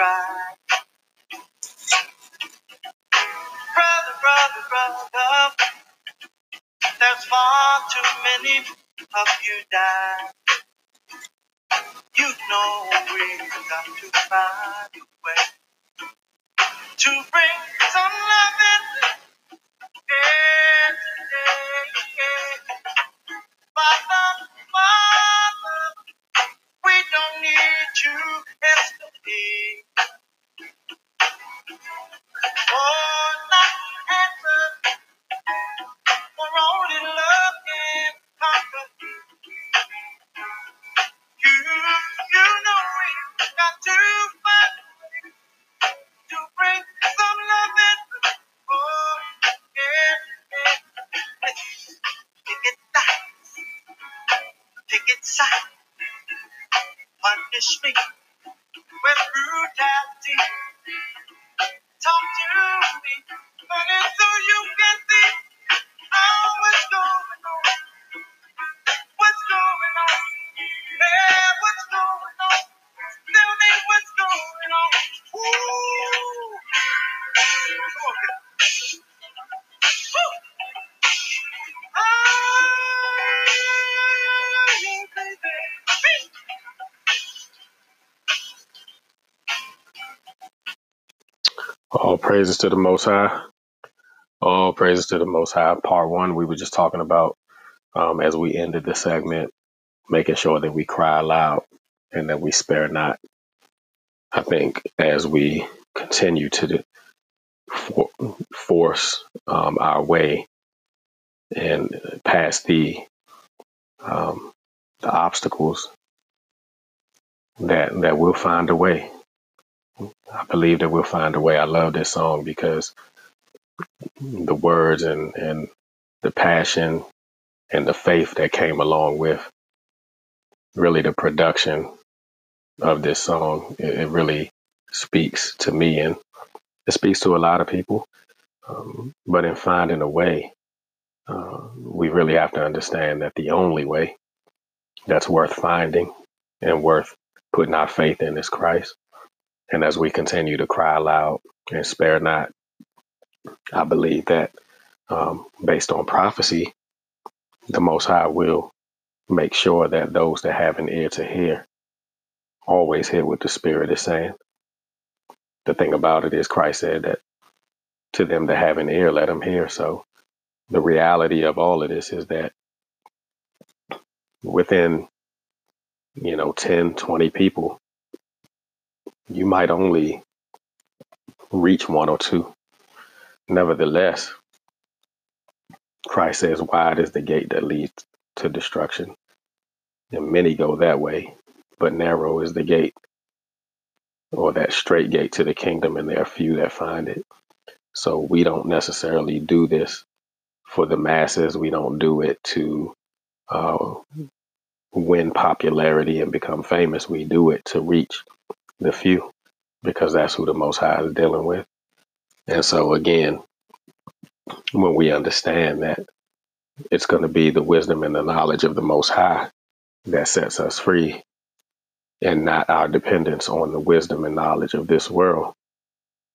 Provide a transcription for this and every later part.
Brother, brother, brother, there's far too many of you die. You know we've got to find a way to bring some love here praises to the Most High. All praises to the Most High. Part one, we were just talking about um, as we ended the segment, making sure that we cry aloud and that we spare not. I think as we continue to for, force um, our way and past the um, the obstacles, that that we'll find a way. I believe that we'll find a way. I love this song because the words and and the passion and the faith that came along with really the production of this song. It, it really speaks to me and it speaks to a lot of people. Um, but in finding a way, uh, we really have to understand that the only way that's worth finding and worth putting our faith in is Christ. And as we continue to cry aloud and spare not, I believe that um, based on prophecy, the Most High will make sure that those that have an ear to hear always hear what the Spirit is saying. The thing about it is, Christ said that to them that have an ear, let them hear. So the reality of all of this is that within, you know, 10, 20 people, you might only reach one or two. Nevertheless, Christ says, wide is the gate that leads to destruction, and many go that way, but narrow is the gate or that straight gate to the kingdom, and there are few that find it. So we don't necessarily do this for the masses. We don't do it to uh, win popularity and become famous. We do it to reach the few because that's who the Most High is dealing with. And so, again, when we understand that it's going to be the wisdom and the knowledge of the Most High that sets us free and not our dependence on the wisdom and knowledge of this world,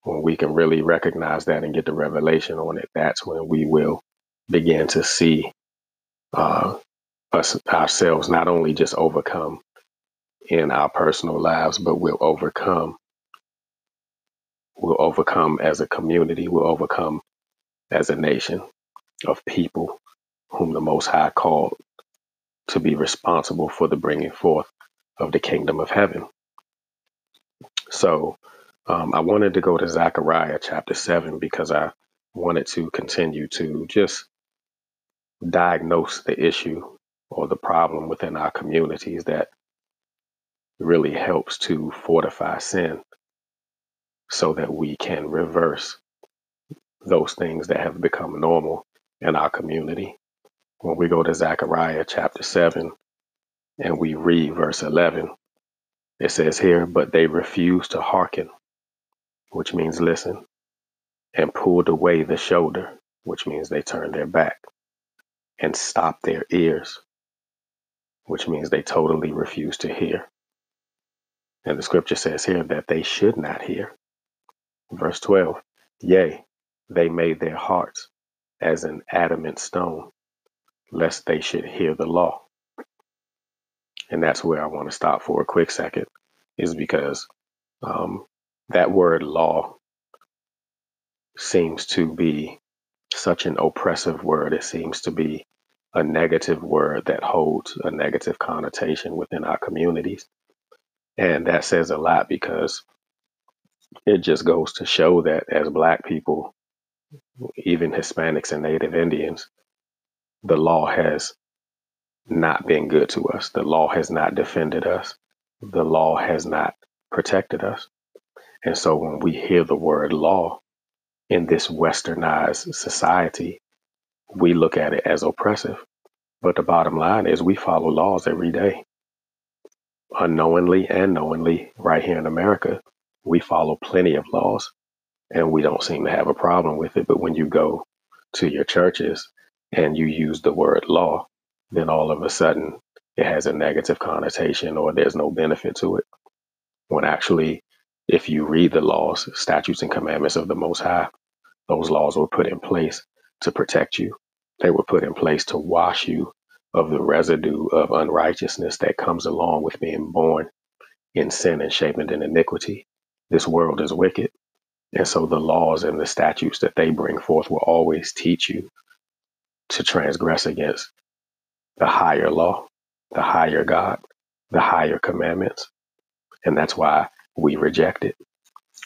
when we can really recognize that and get the revelation on it, that's when we will begin to see uh, us ourselves not only just overcome in our personal lives, but we'll overcome. We'll overcome as a community. We'll overcome as a nation of people whom the Most High called to be responsible for the bringing forth of the kingdom of heaven. So um, I wanted to go to Zechariah chapter 7 because I wanted to continue to just diagnose the issue or the problem within our communities that really helps to fortify sin so that we can reverse those things that have become normal in our community. When we go to Zechariah chapter 7 and we read verse 11, it says here, But they refused to hearken, which means listen, and pulled away the shoulder, which means they turned their back, and stopped their ears, which means they totally refused to hear. And the scripture says here that they should not hear. Verse 12 Yea, they made their hearts as an adamant stone, lest they should hear the law. And that's where I want to stop for a quick second, is because um, that word law seems to be such an oppressive word. It seems to be a negative word that holds a negative connotation within our communities. And that says a lot because it just goes to show that as Black people, even Hispanics and Native Indians, the law has not been good to us. The law has not defended us. The law has not protected us. And so when we hear the word law in this westernized society, we look at it as oppressive. But the bottom line is we follow laws every day, unknowingly and knowingly, right here in America. We follow plenty of laws and we don't seem to have a problem with it. But when you go to your churches and you use the word law, then all of a sudden it has a negative connotation or there's no benefit to it. When actually, if you read the laws, statutes, and commandments of the Most High, those laws were put in place to protect you. They were put in place to wash you of the residue of unrighteousness that comes along with being born in sin and shaped in iniquity. This world is wicked. And so the laws and the statutes that they bring forth will always teach you to transgress against the higher law, the higher God, the higher commandments. And that's why we reject it.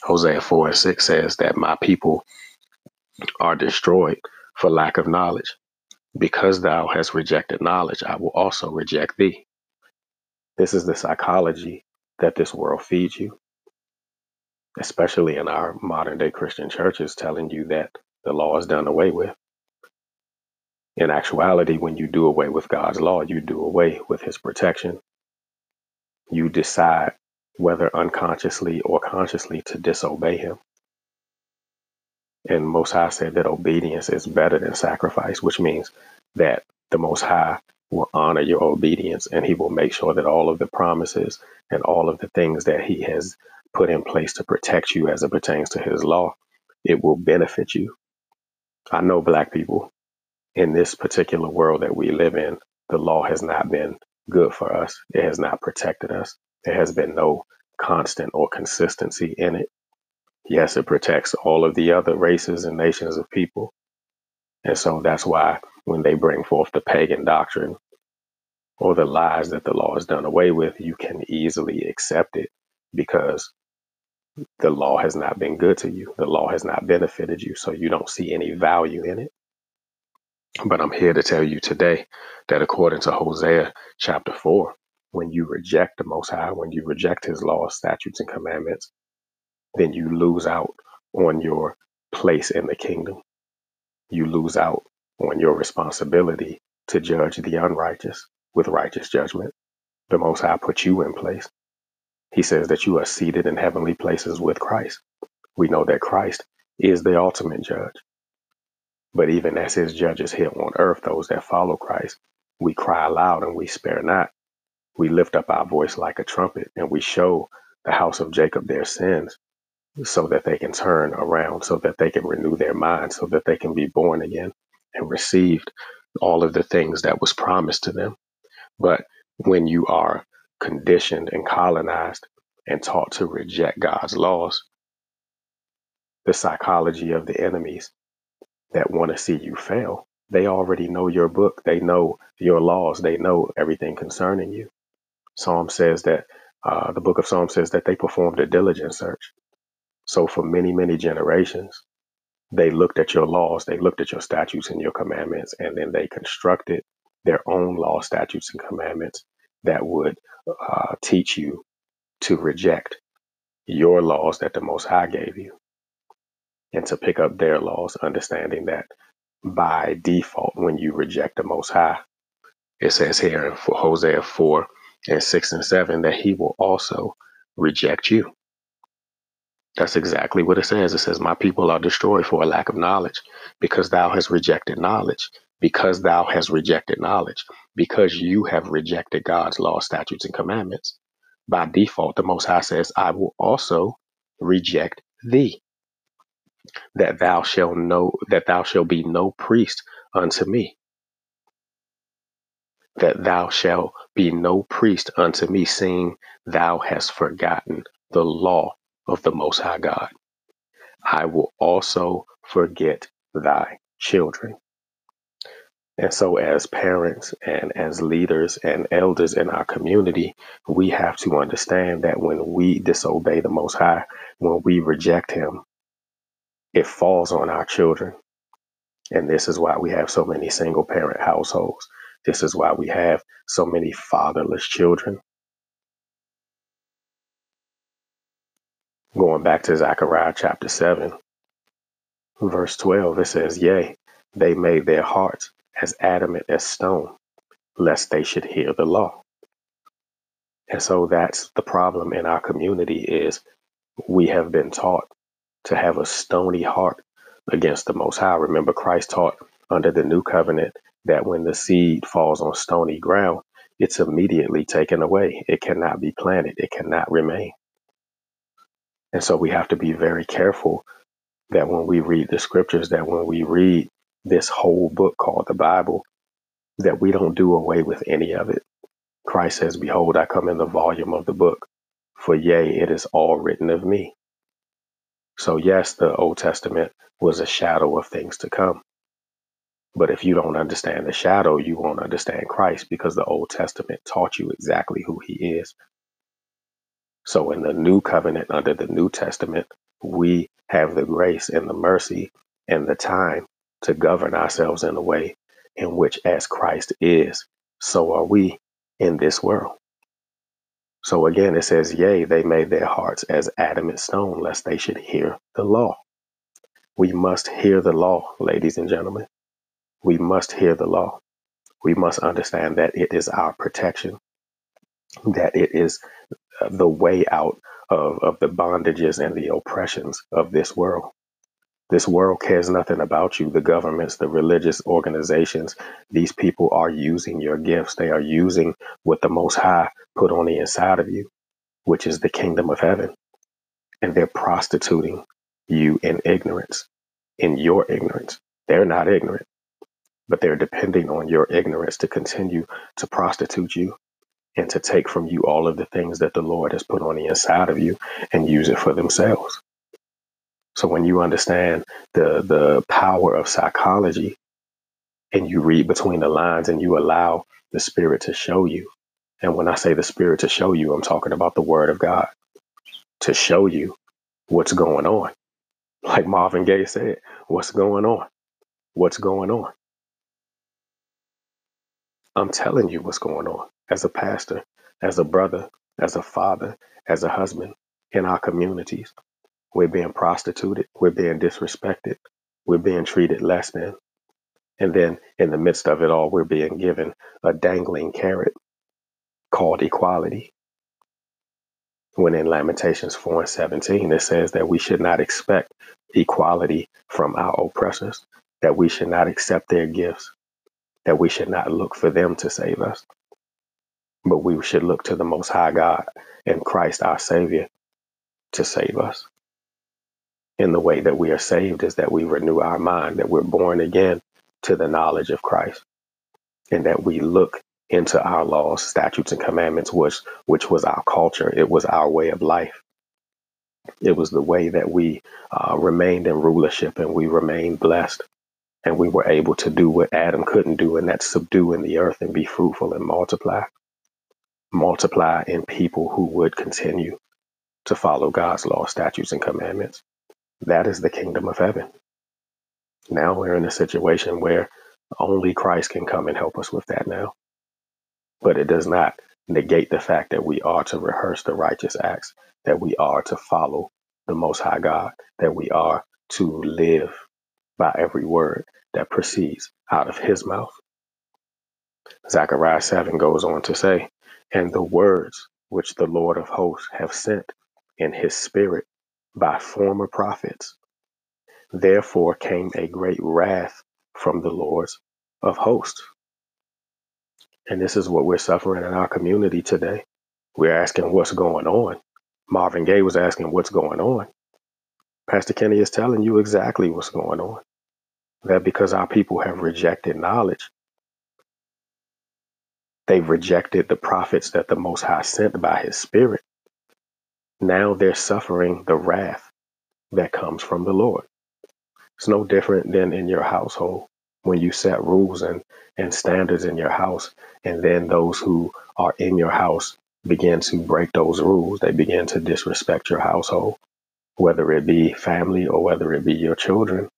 Hosea 4 and 6 says that my people are destroyed for lack of knowledge. Because thou hast rejected knowledge, I will also reject thee. This is the psychology that this world feeds you, especially in our modern day Christian churches, telling you that the law is done away with. In actuality, when you do away with God's law, you do away with his protection. You decide whether unconsciously or consciously to disobey him. And Most High said that obedience is better than sacrifice, which means that the Most High will honor your obedience and he will make sure that all of the promises and all of the things that he has put in place to protect you as it pertains to his law, it will benefit you. I know black people in this particular world that we live in, the law has not been good for us. It has not protected us. There has been no constant or consistency in it. Yes, it protects all of the other races and nations of people. And so that's why when they bring forth the pagan doctrine or the lies that the law is done away with, you can easily accept it because the law has not been good to you. The law has not benefited you. So you don't see any value in it. But I'm here to tell you today that according to Hosea chapter 4, when you reject the Most High, when you reject His laws, statutes, and commandments, then you lose out on your place in the kingdom. You lose out on your responsibility to judge the unrighteous with righteous judgment. The Most High put you in place. He says that you are seated in heavenly places with Christ. We know that Christ is the ultimate judge. But even as his judges here on earth, those that follow Christ, we cry aloud and we spare not. We lift up our voice like a trumpet and we show the house of Jacob their sins so that they can turn around, so that they can renew their minds, so that they can be born again and received all of the things that was promised to them. But when you are conditioned and colonized and taught to reject God's laws, the psychology of the enemies that want to see you fail, they already know your book. They know your laws. They know everything concerning you. Psalm says that uh, the book of Psalms says that they performed a diligent search. So for many, many generations, they looked at your laws, they looked at your statutes and your commandments, and then they constructed their own law, statutes, and commandments that would uh, teach you to reject your laws that the Most High gave you and to pick up their laws, understanding that by default, when you reject the Most High, it says here in Hosea 4 and 6 and 7 that he will also reject you. That's exactly what it says. It says, My people are destroyed for a lack of knowledge, because thou hast rejected knowledge, because thou hast rejected knowledge, because you have rejected God's law, statutes, and commandments. By default, the Most High says, I will also reject thee, that thou shalt know that thou shalt be no priest unto me, that thou shalt be no priest unto me, seeing thou hast forgotten the law of the Most High God. I will also forget thy children. And so, as parents and as leaders and elders in our community, we have to understand that when we disobey the Most High, when we reject Him, it falls on our children. And this is why we have so many single parent households. This is why we have so many fatherless children. Going back to Zechariah chapter 7, verse 12, it says, Yea, they made their hearts as adamant as stone, lest they should hear the law. And so that's the problem in our community is we have been taught to have a stony heart against the most high. Remember Christ taught under the new covenant that when the seed falls on stony ground, it's immediately taken away. It cannot be planted. It cannot remain. And so we have to be very careful that when we read the scriptures, that when we read this whole book called the Bible, that we don't do away with any of it. Christ says, Behold, I come in the volume of the book, for yea, it is all written of me. So, yes, the Old Testament was a shadow of things to come. But if you don't understand the shadow, you won't understand Christ because the Old Testament taught you exactly who he is. So, in the new covenant, under the New Testament, we have the grace and the mercy and the time to govern ourselves in a way in which, as Christ is, so are we in this world. So again, it says, Yea, they made their hearts as adamant stone, lest they should hear the law. We must hear the law, ladies and gentlemen. We must hear the law. We must understand that it is our protection, that it is the way out of, of the bondages and the oppressions of this world. This world cares nothing about you. The governments, the religious organizations, these people are using your gifts. They are using what the Most High put on the inside of you, which is the kingdom of heaven. And they're prostituting you in ignorance, in your ignorance. They're not ignorant, but they're depending on your ignorance to continue to prostitute you and to take from you all of the things that the Lord has put on the inside of you and use it for themselves. So when you understand the the power of psychology and you read between the lines and you allow the spirit to show you. And when I say the spirit to show you, I'm talking about the word of God to show you what's going on. Like Marvin Gaye said, what's going on? What's going on? I'm telling you what's going on as a pastor, as a brother, as a father, as a husband in our communities. We're being prostituted. We're being disrespected. We're being treated less than. And then in the midst of it all, we're being given a dangling carrot called equality. When in Lamentations 4 and 17, it says that we should not expect equality from our oppressors, that we should not accept their gifts, that we should not look for them to save us, but we should look to the Most High God and Christ our Savior to save us. in the way that we are saved is that we renew our mind, that we're born again to the knowledge of Christ, and that we look into our laws, statutes, and commandments, which which was our culture. It was our way of life. It was the way that we uh, remained in rulership and we remained blessed. And we were able to do what Adam couldn't do, and that's subdue in the earth and be fruitful and multiply. Multiply in people who would continue to follow God's law, statutes, and commandments. That is the kingdom of heaven. Now we're in a situation where only Christ can come and help us with that now. But it does not negate the fact that we are to rehearse the righteous acts, that we are to follow the Most High God, that we are to live by every word that proceeds out of His mouth. Zechariah 7 goes on to say, And the words which the Lord of hosts have sent in His Spirit by former prophets Therefore came a great wrath from the lords of hosts. And this is what we're suffering in our community today. We're asking what's going on. Marvin Gaye was asking what's going on. Pastor Kenny is telling you exactly what's going on. That because our people have rejected knowledge, they've rejected the prophets that the Most High sent by His Spirit. Now they're suffering the wrath that comes from the Lord. It's no different than in your household when you set rules and, and standards in your house, and then those who are in your house begin to break those rules. They begin to disrespect your household, whether it be family or whether it be your children.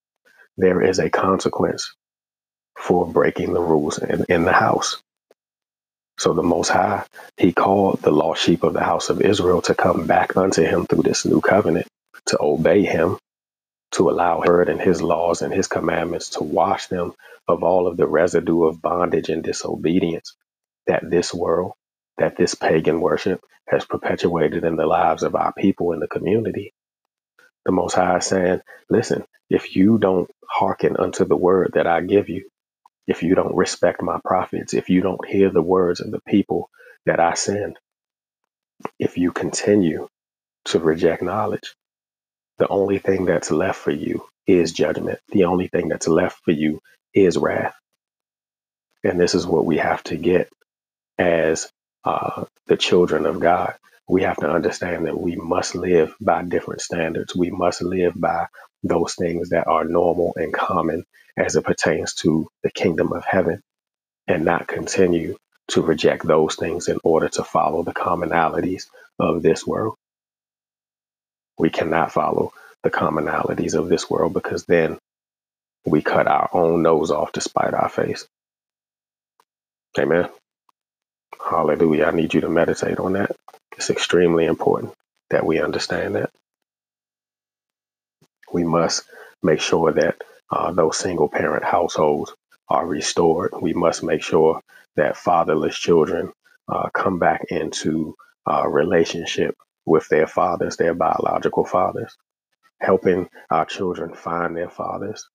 There is a consequence for breaking the rules in, in the house. So the Most High, He called the lost sheep of the house of Israel to come back unto Him through this new covenant, to obey Him to allow her and his laws and his commandments to wash them of all of the residue of bondage and disobedience that this world, that this pagan worship has perpetuated in the lives of our people in the community. The Most High is saying, listen, if you don't hearken unto the word that I give you, if you don't respect my prophets, if you don't hear the words of the people that I send, if you continue to reject knowledge, the only thing that's left for you is judgment. The only thing that's left for you is wrath. And this is what we have to get as uh, the children of God. We have to understand that we must live by different standards. We must live by those things that are normal and common as it pertains to the kingdom of heaven and not continue to reject those things in order to follow the commonalities of this world. We cannot follow the commonalities of this world because then we cut our own nose off to spite our face. Amen. Hallelujah. I need you to meditate on that. It's extremely important that we understand that. We must make sure that uh, those single parent households are restored. We must make sure that fatherless children uh, come back into uh, relationship with their fathers, their biological fathers, helping our children find their fathers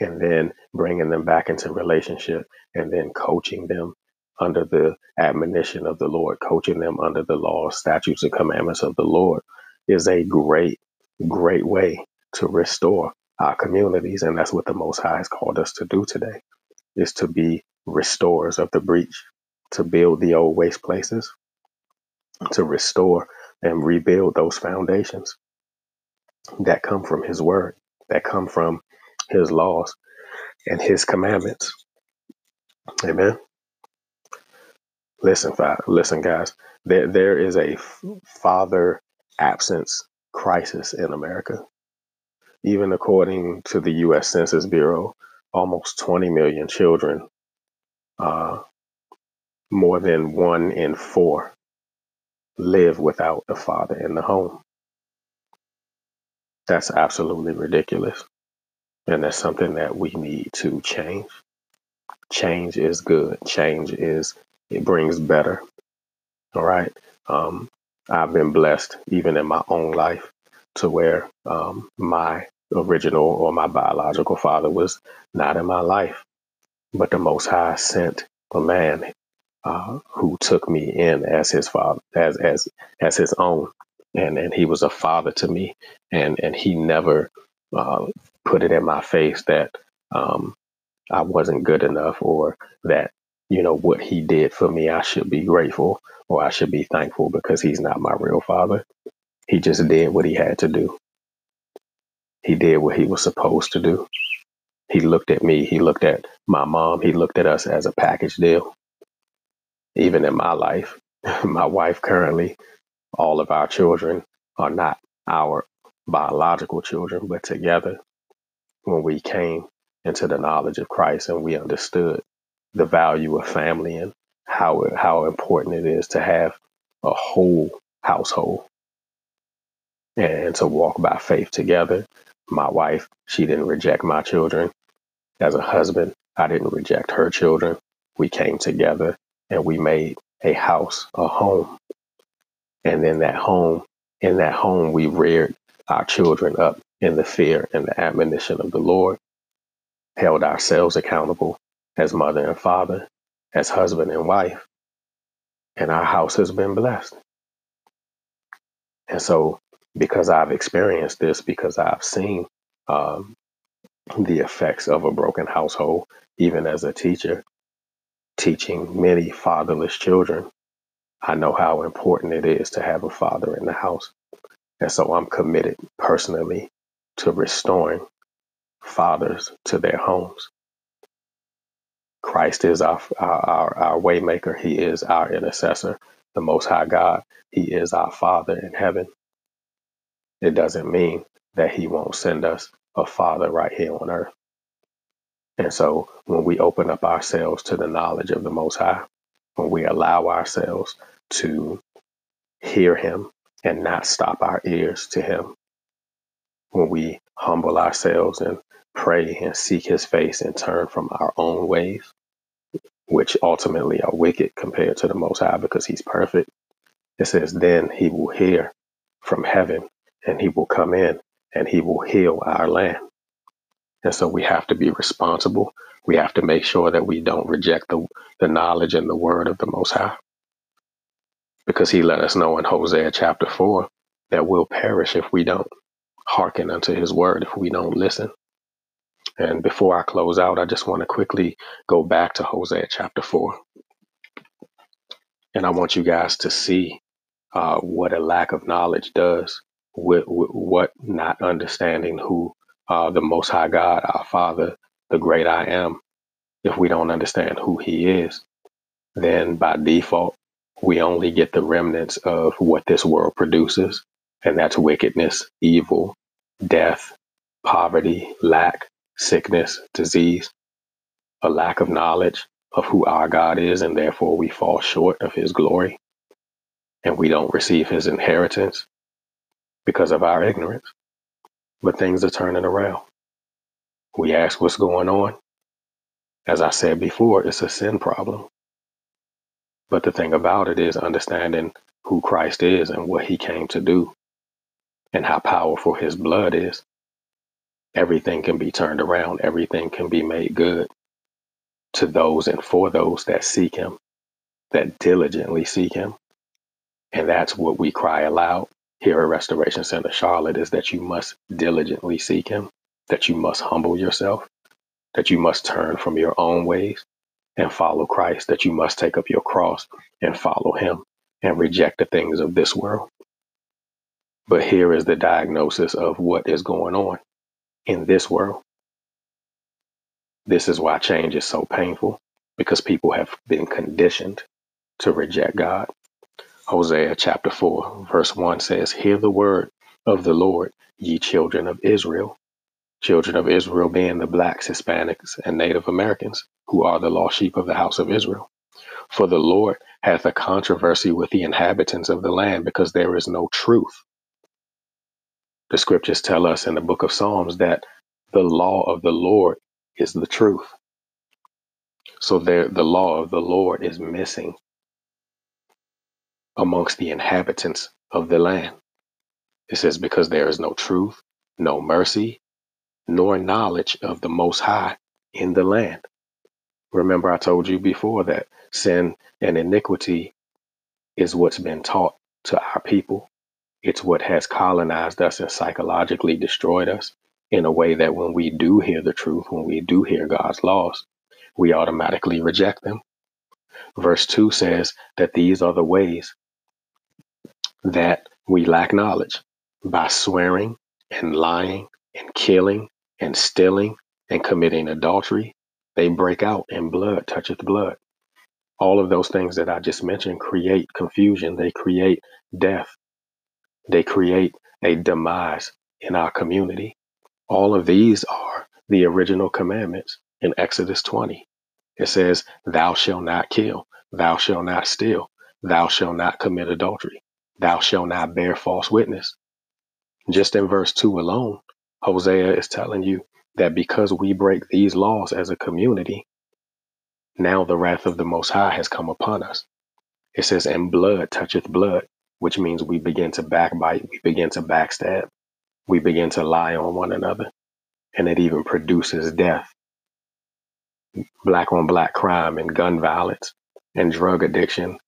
and then bringing them back into relationship and then coaching them under the admonition of the Lord, coaching them under the laws, statutes, and commandments of the Lord is a great, great way to restore our communities. And that's what the Most High has called us to do today, is to be restorers of the breach, to build the old waste places, to restore and rebuild those foundations that come from his word, that come from his laws and his commandments. Amen. Listen, listen, guys. There, there is a father absence crisis in America. Even according to the U.S. Census Bureau, almost 20 million children, uh, more than one in four, live without a father in the home. That's absolutely ridiculous. And that's something that we need to change. Change is good. Change is, it brings better. All right. Um, I've been blessed even in my own life to where um, my original or my biological father was not in my life, but the Most High sent a man uh, who took me in as his father, as as as his own, and and he was a father to me, and and he never uh, put it in my face that um, I wasn't good enough or that, you know, what he did for me, I should be grateful or I should be thankful because he's not my real father. He just did what he had to do. He did what he was supposed to do. He looked at me, he looked at my mom, he looked at us as a package deal. Even in my life, my wife currently, all of our children are not our biological children, but together when we came into the knowledge of Christ and we understood the value of family and how how important it is to have a whole household and to walk by faith together. My wife, she didn't reject my children. As a husband, I didn't reject her children. We came together and we made a house, a home. And then that home, in that home, we reared our children up in the fear and the admonition of the Lord, held ourselves accountable as mother and father, as husband and wife, and our house has been blessed. And so, because I've experienced this, because I've seen um, the effects of a broken household, even as a teacher, teaching many fatherless children, I know how important it is to have a father in the house. And so I'm committed personally to restoring fathers to their homes. Christ is our, our, our, our waymaker. He is our intercessor, the most high God. He is our father in heaven. It doesn't mean that he won't send us a father right here on earth. And so when we open up ourselves to the knowledge of the most high, when we allow ourselves to hear him and not stop our ears to him, when we humble ourselves and pray and seek his face and turn from our own ways, which ultimately are wicked compared to the Most High because he's perfect. It says, then he will hear from heaven and he will come in and he will heal our land. And so we have to be responsible. We have to make sure that we don't reject the, the knowledge and the word of the Most High because he let us know in Hosea chapter 4 that we'll perish if we don't hearken unto his word, if we don't listen. And before I close out, I just want to quickly go back to Hosea chapter 4. And I want you guys to see uh, what a lack of knowledge does, with, with what not understanding who uh, the Most High God, our Father, the great I am, if we don't understand who He is, then by default, we only get the remnants of what this world produces, and that's wickedness, evil, death, poverty, lack, sickness, disease, a lack of knowledge of who our God is, and therefore we fall short of His glory and we don't receive His inheritance because of our ignorance. But things are turning around. We ask what's going on. As I said before, it's a sin problem. But the thing about it is understanding who Christ is and what He came to do and how powerful His blood is. Everything can be turned around, everything can be made good to those and for those that seek Him, that diligently seek Him. And that's what we cry aloud here at Restoration Center Charlotte is that you must diligently seek Him, that you must humble yourself, that you must turn from your own ways and follow Christ, that you must take up your cross and follow Him and reject the things of this world. But here is the diagnosis of what is going on in this world. This is why change is so painful because people have been conditioned to reject God. Hosea chapter 4, verse 1 says, Hear the word of the Lord, ye children of Israel. Children of Israel being the blacks, Hispanics, and Native Americans, who are the lost sheep of the house of Israel. For the Lord hath a controversy with the inhabitants of the land because there is no truth. The scriptures tell us in the book of Psalms that the law of the Lord is the truth. So there, the law of the Lord is missing amongst the inhabitants of the land. It says, because there is no truth, no mercy, nor knowledge of the Most High in the land. Remember, I told you before that sin and iniquity is what's been taught to our people. It's what has colonized us and psychologically destroyed us in a way that when we do hear the truth, when we do hear God's laws, we automatically reject them. Verse 2 says that these are the ways that we lack knowledge by swearing and lying and killing and stealing and committing adultery. They break out and blood toucheth blood. All of those things that I just mentioned create confusion. They create death. They create a demise in our community. All of these are the original commandments in Exodus 20. It says, Thou shalt not kill, thou shalt not steal, thou shalt not commit adultery, thou shalt not bear false witness. Just in verse 2 alone, Hosea is telling you that because we break these laws as a community, now the wrath of the Most High has come upon us. It says, And blood toucheth blood, which means we begin to backbite, we begin to backstab, we begin to lie on one another, and it even produces death. Black on black crime and gun violence and drug addiction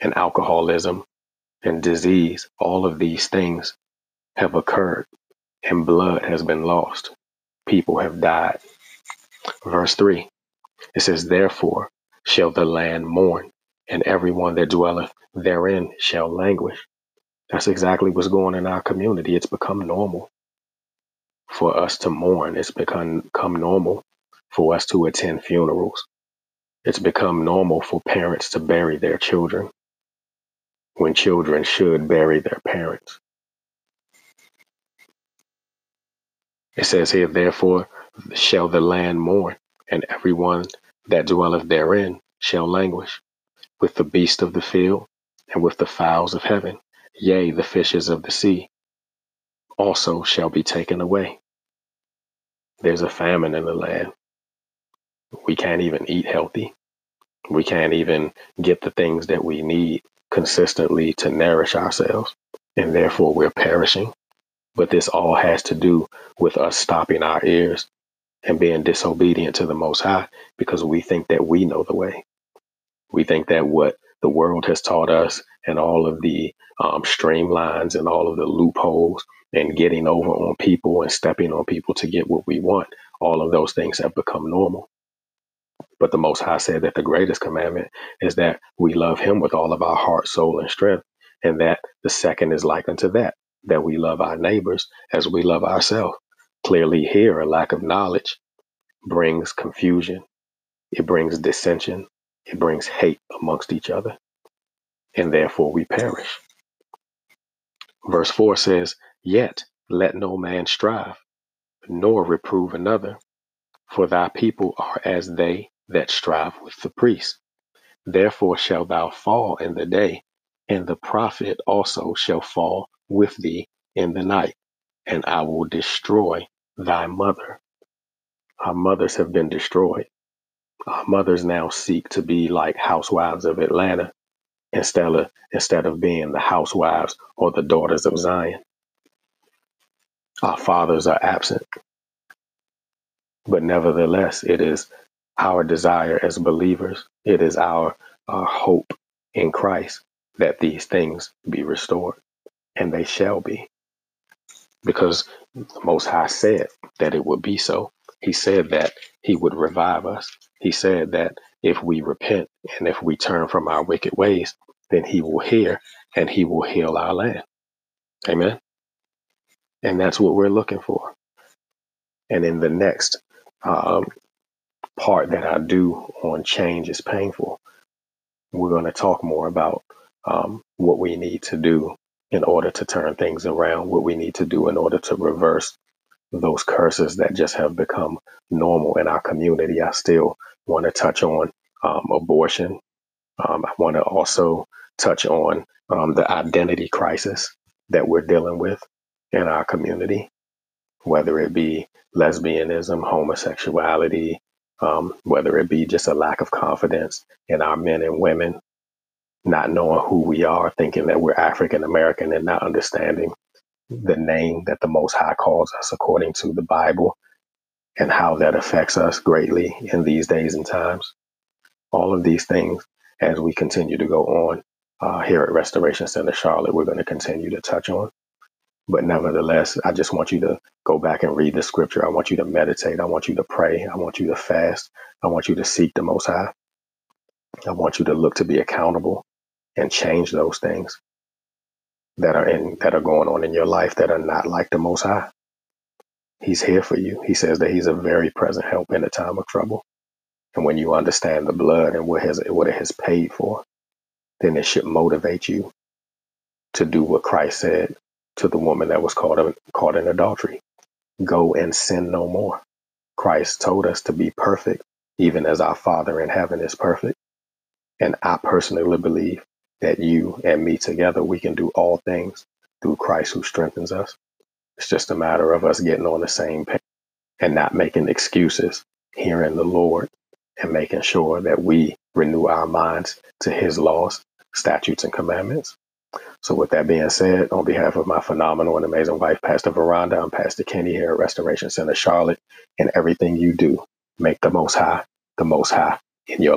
and alcoholism and disease. All of these things have occurred, and blood has been lost. People have died. Verse 3 it says, Therefore shall the land mourn, and everyone that dwelleth therein shall languish. That's exactly what's going on in our community. It's become normal for us to mourn. It's become, become normal for us to attend funerals. It's become normal for parents to bury their children when children should bury their parents. It says here, Therefore shall the land mourn, and everyone that dwelleth therein shall languish with the beast of the field and with the fowls of heaven. Yea, the fishes of the sea also shall be taken away. There's a famine in the land. We can't even eat healthy. We can't even get the things that we need consistently to nourish ourselves, and therefore we're perishing. But this all has to do with us stopping our ears and being disobedient to the Most High because we think that we know the way. We think that what the world has taught us and all of the um, streamlines and all of the loopholes and getting over on people and stepping on people to get what we want, all of those things have become normal. But the Most High said that the greatest commandment is that we love Him with all of our heart, soul, and strength, and that the second is like unto that, that we love our neighbors as we love ourselves. Clearly, here, a lack of knowledge brings confusion, it brings dissension, it brings hate amongst each other, and therefore we perish. Verse 4 says, Yet let no man strive, nor reprove another, for thy people are as they that strive with the priest. Therefore shalt thou fall in the day, and the prophet also shall fall with thee in the night, and I will destroy thy mother. Our mothers have been destroyed. Our mothers now seek to be like housewives of Atlanta instead of instead of being the housewives or the daughters of Zion. Our fathers are absent, but nevertheless, it is our desire as believers, it is our, our hope in Christ that these things be restored, and they shall be, because the Most High said that it would be so. He said that He would revive us. He said that if we repent and if we turn from our wicked ways, then He will hear and He will heal our land. Amen. And that's what we're looking for. And in the next um, part that I do on change is painful, we're going to talk more about um, what we need to do in order to turn things around, what we need to do in order to reverse those curses that just have become normal in our community. I still want to touch on um, abortion. Um, I want to also touch on um, the identity crisis that we're dealing with in our community, whether it be lesbianism, homosexuality, um, whether it be just a lack of confidence in our men and women, not knowing who we are, thinking that we're African American and not understanding the name that the Most High calls us according to the Bible and how that affects us greatly in these days and times. All of these things, as we continue to go on uh, here at Restoration Center Charlotte, we're going to continue to touch on. But nevertheless, I just want you to go back and read the scripture. I want you to meditate. I want you to pray. I want you to fast. I want you to seek the Most High. I want you to look to be accountable and change those things that are in that are going on in your life that are not like the Most High. He's here for you. He says that He's a very present help in a time of trouble. And when you understand the blood and what has what it has paid for, then it should motivate you to do what Christ said to the woman that was caught in, caught in adultery. Go and sin no more. Christ told us to be perfect, even as our Father in heaven is perfect. And I personally believe that you and me together, we can do all things through Christ who strengthens us. It's just a matter of us getting on the same page and not making excuses, hearing the Lord and making sure that we renew our minds to his laws, statutes, and commandments. So, with that being said, on behalf of my phenomenal and amazing wife, Pastor Veranda, I'm Pastor Kenny here at Restoration Center Charlotte, and everything you do, make the most high, the most high in your life.